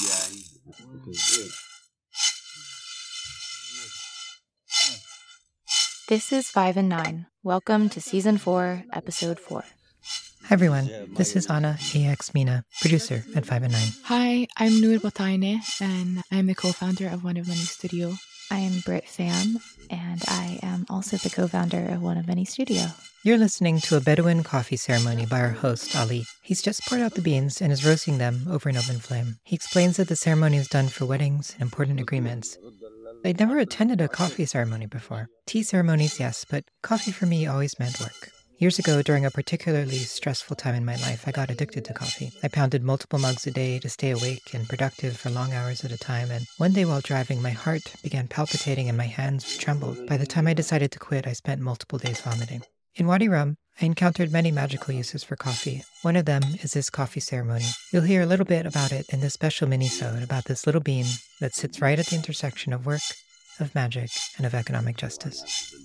Yeah. Okay, good. This is 5 and 9. Welcome to Season 4, Episode 4. Hi everyone, this is An Xiao Mina, producer at 5 and 9. Hi, I'm Nour Batyne, and I'm the co-founder of One of Many Studio. I am Britt Pham, and I am also the co founder of One of Many Studio. You're listening to a Bedouin coffee ceremony by our host, Ali. He's just poured out the beans and is roasting them over an open flame. He explains that the ceremony is done for weddings and important agreements. I'd never attended a coffee ceremony before. Tea ceremonies, yes, but coffee for me always meant work. Years ago, during a particularly stressful time in my life, I got addicted to coffee. I pounded multiple mugs a day to stay awake and productive for long hours at a time, and one day while driving, my heart began palpitating and my hands trembled. By the time I decided to quit, I spent multiple days vomiting. In Wadi Rum, I encountered many magical uses for coffee. One of them is this coffee ceremony. You'll hear a little bit about it in this special mini-sode about this little bean that sits right at the intersection of work, of magic, and of economic justice.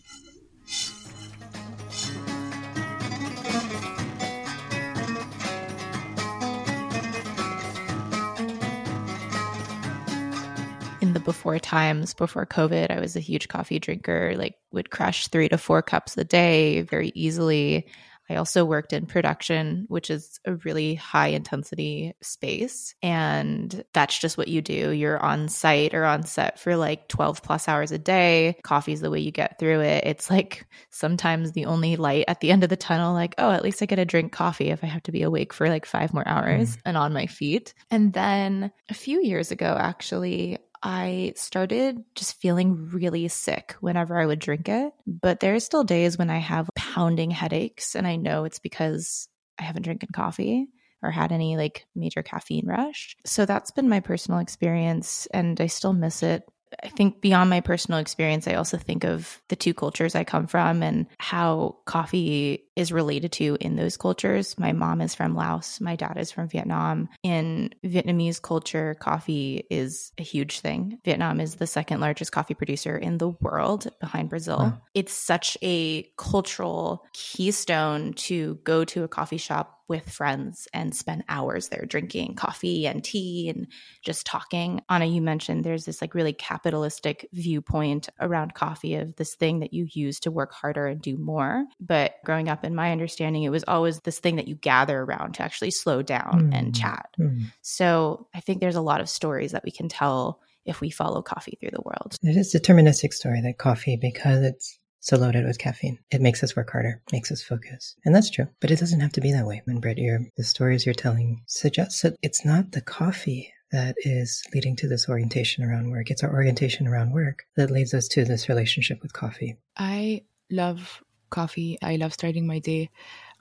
Before times, before COVID, I was a huge coffee drinker, like would crush three to four cups a day very easily. I also worked in production, which is a really high intensity space. And that's just what you do. You're on site or on set for like 12 plus hours a day. Coffee's the way you get through it. It's like sometimes the only light at the end of the tunnel, like, oh, at least I get to drink coffee if I have to be awake for like five more hours mm. and on my feet. And then a few years ago, actually, I started just feeling really sick whenever I would drink it. But there are still days when I have pounding headaches, and I know it's because I haven't drinking coffee or had any like major caffeine rush. So that's been my personal experience, and I still miss it I think beyond my personal experience, I also think of the two cultures I come from and how coffee is related to in those cultures. My mom is from Laos, my dad is from Vietnam. In Vietnamese culture, coffee is a huge thing. Vietnam is the second largest coffee producer in the world behind Brazil. Wow. It's such a cultural keystone to go to a coffee shop with friends and spend hours there drinking coffee and tea and just talking. Anna, you mentioned there's this like really capitalistic viewpoint around coffee of this thing that you use to work harder and do more. But growing up, in my understanding, it was always this thing that you gather around to actually slow down mm. and chat. Mm. So I think there's a lot of stories that we can tell if we follow coffee through the world. It is a deterministic story that coffee, because it's so loaded with caffeine. It makes us work harder, makes us focus. And that's true, but it doesn't have to be that way. And Britt, your, the stories you're telling suggest that it's not the coffee that is leading to this orientation around work. It's our orientation around work that leads us to this relationship with coffee. I love coffee. I love starting my day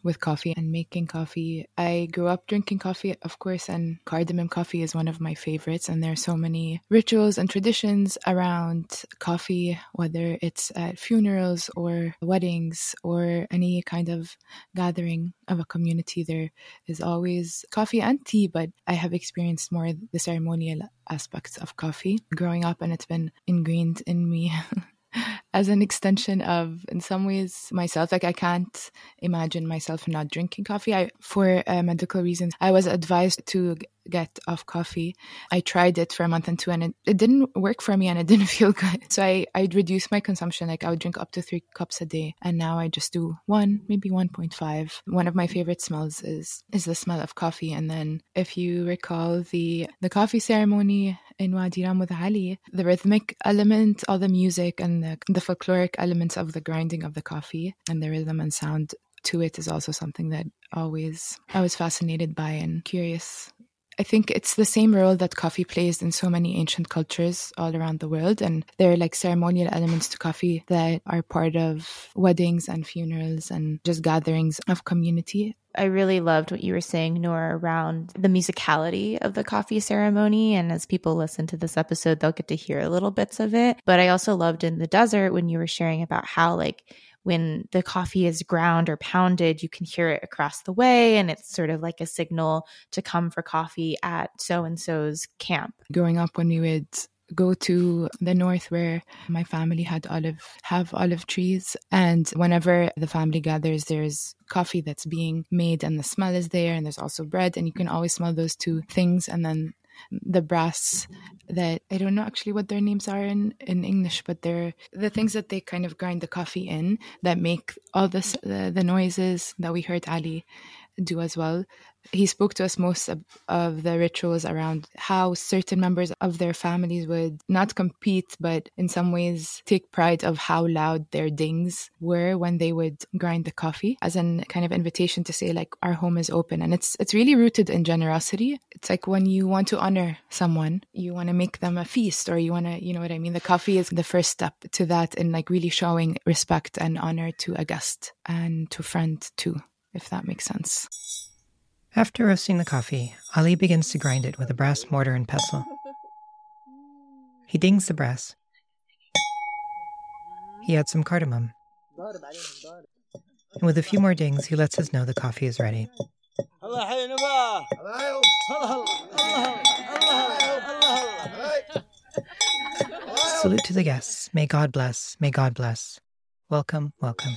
with coffee and making coffee. I grew up drinking coffee, of course, and cardamom coffee is one of my favorites. And there are so many rituals and traditions around coffee, whether it's at funerals or weddings or any kind of gathering of a community. There is always coffee and tea, but I have experienced more the ceremonial aspects of coffee growing up, and it's been ingrained in me as an extension of in some ways myself. Like i can't imagine myself not drinking coffee. I for uh, medical reasons i was advised to get off coffee. I tried it for a month and two and it, it didn't work for me and it didn't feel good. So i i'd reduce my consumption. Like i would drink up to three cups a day and now i just do one maybe 1.5 one of my favorite smells is is the smell of coffee. And then if you recall the the coffee ceremony in Wadi with Ali, the rhythmic element, all the music and the, the folkloric elements of the grinding of the coffee and the rhythm and sound to it is also something that always I was fascinated by and curious. I think it's the same role that coffee plays in so many ancient cultures all around the world. And there are like ceremonial elements to coffee that are part of weddings and funerals and just gatherings of community. I really loved what you were saying, Noor, around the musicality of the coffee ceremony. And as people listen to this episode, they'll get to hear little bits of it. But I also loved in the desert when you were sharing about how, like, when the coffee is ground or pounded, you can hear it across the way. And it's sort of like a signal to come for coffee at so and so's camp. Growing up, when we would go to the north where my family had olive have olive trees and whenever the family gathers there's coffee that's being made and the smell is there and there's also bread and you can always smell those two things and then the brass that I don't know actually what their names are in, in English, but they're the things that they kind of grind the coffee in that make all this the, the noises that we heard Ali do as well. He spoke to us most of, of, the rituals around how certain members of their families would not compete, but in some ways take pride of how loud their dings were when they would grind the coffee, as an kind of invitation to say like our home is open, and it's it's really rooted in generosity. It's like when you want to honor someone, you want to make them a feast, or you want to, you know what I mean. The coffee is the first step to that, in like really showing respect and honor to a guest and to friend too if that makes sense. After roasting the coffee, Ali begins to grind it with a brass mortar and pestle. He dings the brass. He adds some cardamom. And with a few more dings, he lets us know the coffee is ready. Salute to the guests. May God bless. May God bless. Welcome, welcome.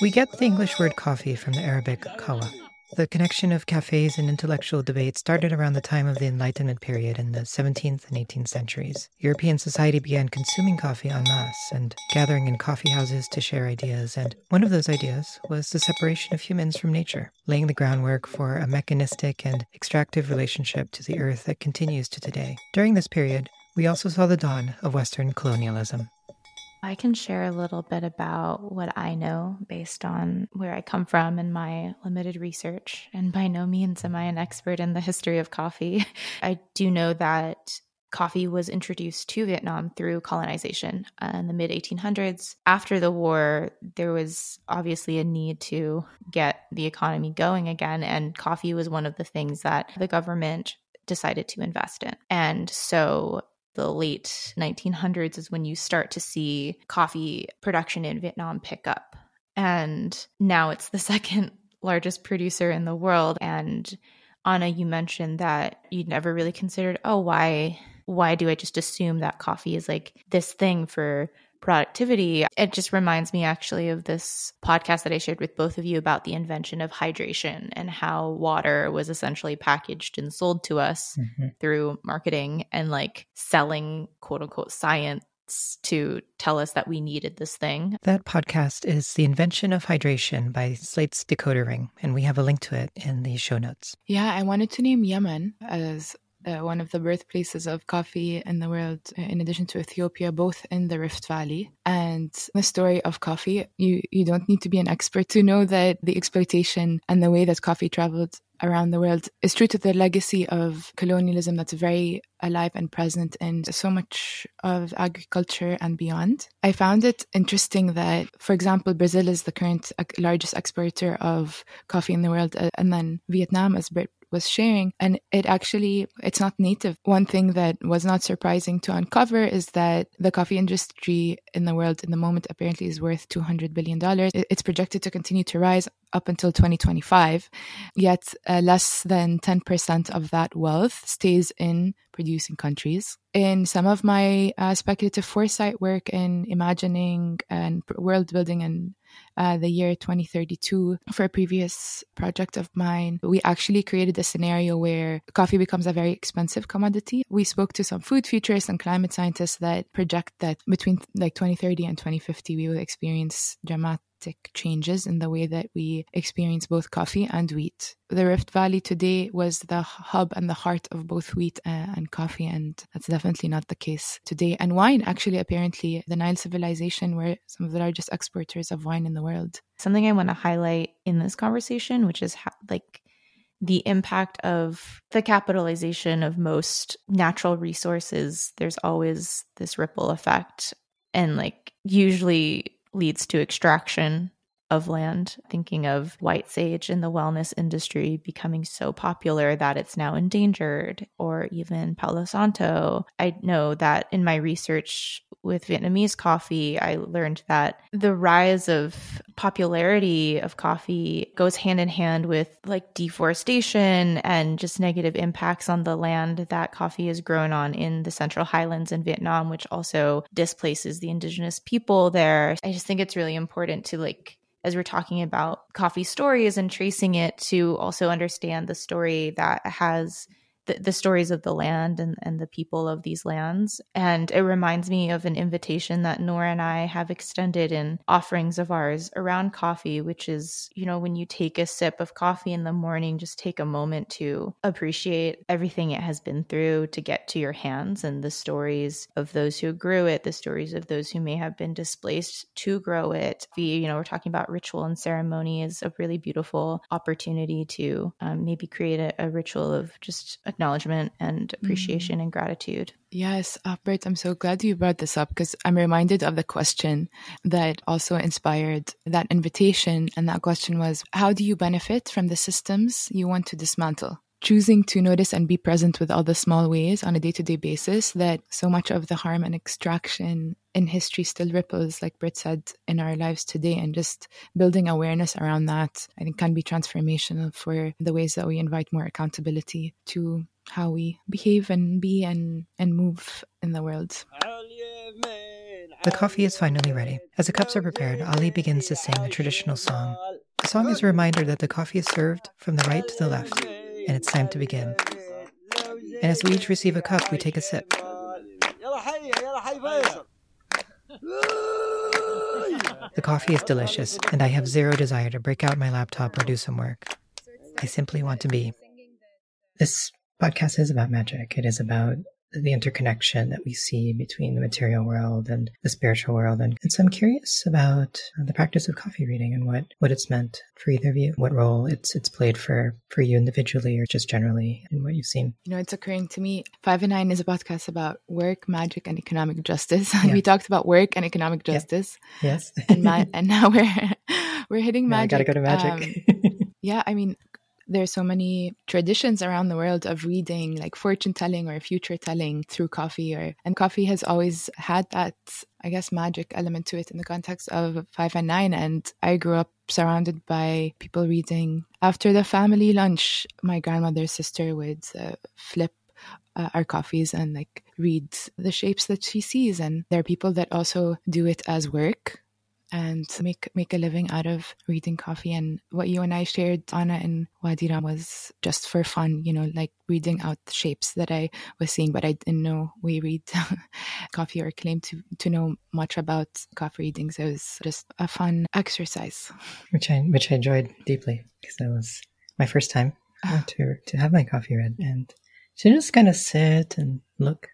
We get the English word coffee from the Arabic kawa. The connection of cafes and intellectual debate started around the time of the Enlightenment period in the 17th and 18th centuries. European society began consuming coffee en masse and gathering in coffee houses to share ideas, and one of those ideas was the separation of humans from nature, laying the groundwork for a mechanistic and extractive relationship to the earth that continues to today. During this period, we also saw the dawn of Western colonialism. I can share a little bit about what I know based on where I come from and my limited research. And by no means am I an expert in the history of coffee. I do know that coffee was introduced to Vietnam through colonization uh, in the mid 1800s. After the war, there was obviously a need to get the economy going again, and coffee was one of the things that the government decided to invest in. And so the late 1900s is when you start to see coffee production in Vietnam pick up. And now it's the second largest producer in the world. And Anna, you mentioned that you'd never really considered, oh, why why do I just assume that coffee is like this thing for productivity. It just reminds me actually of this podcast that I shared with both of you about the invention of hydration and how water was essentially packaged and sold to us mm-hmm. through marketing and like selling quote unquote science to tell us that we needed this thing. That podcast is The Invention of Hydration by Slate's Decoder Ring, and we have a link to it in the show notes. Yeah, I wanted to name Yemen as uh, one of the birthplaces of coffee in the world, uh, in addition to Ethiopia, both in the Rift Valley. And the story of coffee, you, you don't need to be an expert to know that the exploitation and the way that coffee traveled around the world is true to the legacy of colonialism that's very alive and present in so much of agriculture and beyond. I found it interesting that, for example, Brazil is the current largest exporter of coffee in the world, uh, and then Vietnam, as Britt was sharing. And it actually it's not native. One thing that was not surprising to uncover is that the coffee industry in the world in the moment apparently is worth 200 billion dollars. It's projected to continue to rise up until 2025 yet uh, less than 10% of that wealth stays in producing countries. In some of my uh, speculative foresight work in imagining and world building and uh, the year 2032 for a previous project of mine. We actually created a scenario where coffee becomes a very expensive commodity. We spoke to some food futurists and climate scientists that project that between like 2030 and 2050, we will experience dramatic drastic changes in the way that we experience both coffee and wheat. The Rift Valley today was the hub and the heart of both wheat uh, and coffee, and that's definitely not the case today. And wine, actually, apparently, the Nile civilization were some of the largest exporters of wine in the world. Something I want to highlight in this conversation, which is like the impact of the capitalization of most natural resources, there's always this ripple effect. And like usually leads to extraction of land, thinking of white sage in the wellness industry becoming so popular that it's now endangered, or even Palo Santo. I know that in my research with Vietnamese coffee, I learned that the rise of popularity of coffee goes hand in hand with like deforestation and just negative impacts on the land that coffee is grown on in the Central Highlands in Vietnam, which also displaces the indigenous people there. I just think it's really important to like as we're talking about coffee stories and tracing it to also understand the story that has the, the stories of the land and, and the people of these lands. And it reminds me of an invitation that Nora and I have extended in offerings of ours around coffee, which is, you know, when you take a sip of coffee in the morning, just take a moment to appreciate everything it has been through to get to your hands and the stories of those who grew it, the stories of those who may have been displaced to grow it. We, you know, we're talking about ritual and ceremony is a really beautiful opportunity to um, maybe create a, a, ritual of just acknowledgement and appreciation mm. and gratitude. Yes, uh, I'm so glad you brought this up because I'm reminded of the question that also inspired that invitation. And that question was How do you benefit from the systems you want to dismantle? Choosing to notice and be present with all the small ways on a day to day basis that so much of the harm and extraction in history still ripples, like Britt said, in our lives today. And just building awareness around that, I think, can be transformational for the ways that we invite more accountability to how we behave and be and, and move in the world. The coffee is finally ready. As the cups are prepared, Ali begins to sing a traditional song. The song is a reminder that the coffee is served from the right to the left and it's time to begin. And as we each receive a cup, we take a sip. The coffee is delicious, and I have zero desire to break out my laptop or do some work. I simply want to be. This podcast is about magic. It is about the interconnection that we see between the material world and the spiritual world. And, and so I'm curious about the practice of coffee reading and what, what it's meant for either of you, what role it's it's played for for you individually or just generally in what you've seen. You know, it's occurring to me. Five and Nine is a podcast about work, magic, and economic justice. Yeah. we talked about work and economic justice. Yeah. Yes. and ma- and now we're we're hitting magic. I gotta go to magic. Um, yeah, I mean, there's so many traditions around the world of reading like fortune telling or future telling through coffee or and coffee has always had that i guess magic element to it in the context of five and nine. And i grew up surrounded by people reading after the family lunch. My grandmother's sister would uh, flip uh, our coffees and like read the shapes that she sees. And there are people that also do it as work and make make a living out of reading coffee. And what you and I shared, Anna and Wadi Rum, was just for fun, you know, like reading out the shapes that I was seeing, but I didn't know we read coffee or claim to, to know much about coffee reading. So it was just a fun exercise. Which I which I enjoyed deeply because that was my first time ah. to to have my coffee read and to just kind of sit and look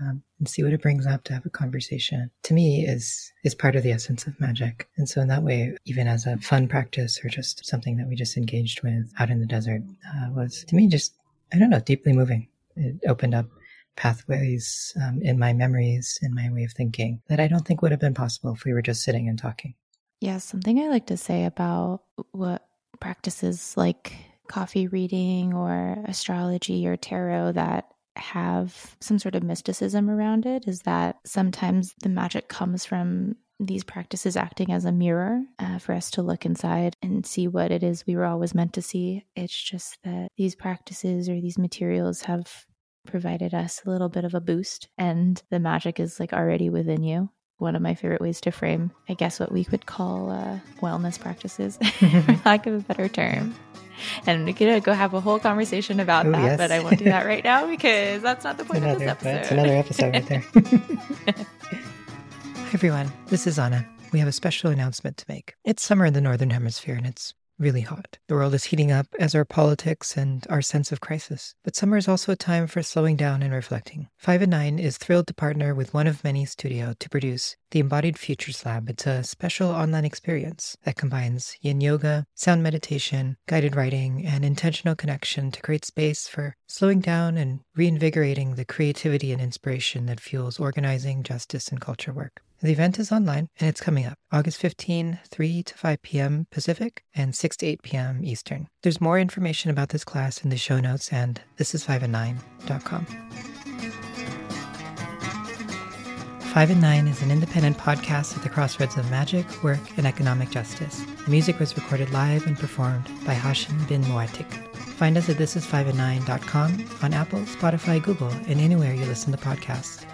um, and see what it brings up to have a conversation. To me is is part of the essence of magic. And so in that way even as a fun practice or just something that we just engaged with out in the desert uh, was to me just i don't know deeply moving. It opened up pathways um, in my memories in my way of thinking that i don't think would have been possible if we were just sitting and talking. Yeah something i like to say about what practices like coffee reading or astrology or tarot that have some sort of mysticism around it is that sometimes the magic comes from these practices acting as a mirror uh, for us to look inside and see what it is we were always meant to see. It's just that these practices or these materials have provided us a little bit of a boost, and the magic is like already within you. One of my favorite ways to frame, I guess, what we could call uh, wellness practices, for lack of a better term and we could go have a whole conversation about Ooh, that. Yes. But I won't do that right now because that's not the point another, of this episode. That's another episode right there. Hi everyone, this is Anna. We have a special announcement to make. It's summer in the Northern Hemisphere and it's really hot. The world is heating up, as are politics and our sense of crisis. But summer is also a time for slowing down and reflecting. Five and Nine is thrilled to partner with One of Many Studio to produce the Embodied Futures Lab. It's a special online experience that combines yin yoga, sound meditation, guided writing, and intentional connection to create space for slowing down and reinvigorating the creativity and inspiration that fuels organizing, justice, and culture work. The event is online and it's coming up August 15, 3 to 5 p.m. Pacific and 6 to 8 p.m. Eastern. There's more information about this class in the show notes and this is 5 and 9.com. 5 and 9 is an independent podcast at the crossroads of magic, work, and economic justice. The music was recorded live and performed by Hashim bin Muatik. Find us at thisis5and9.com on Apple, Spotify, Google, and anywhere you listen to podcasts.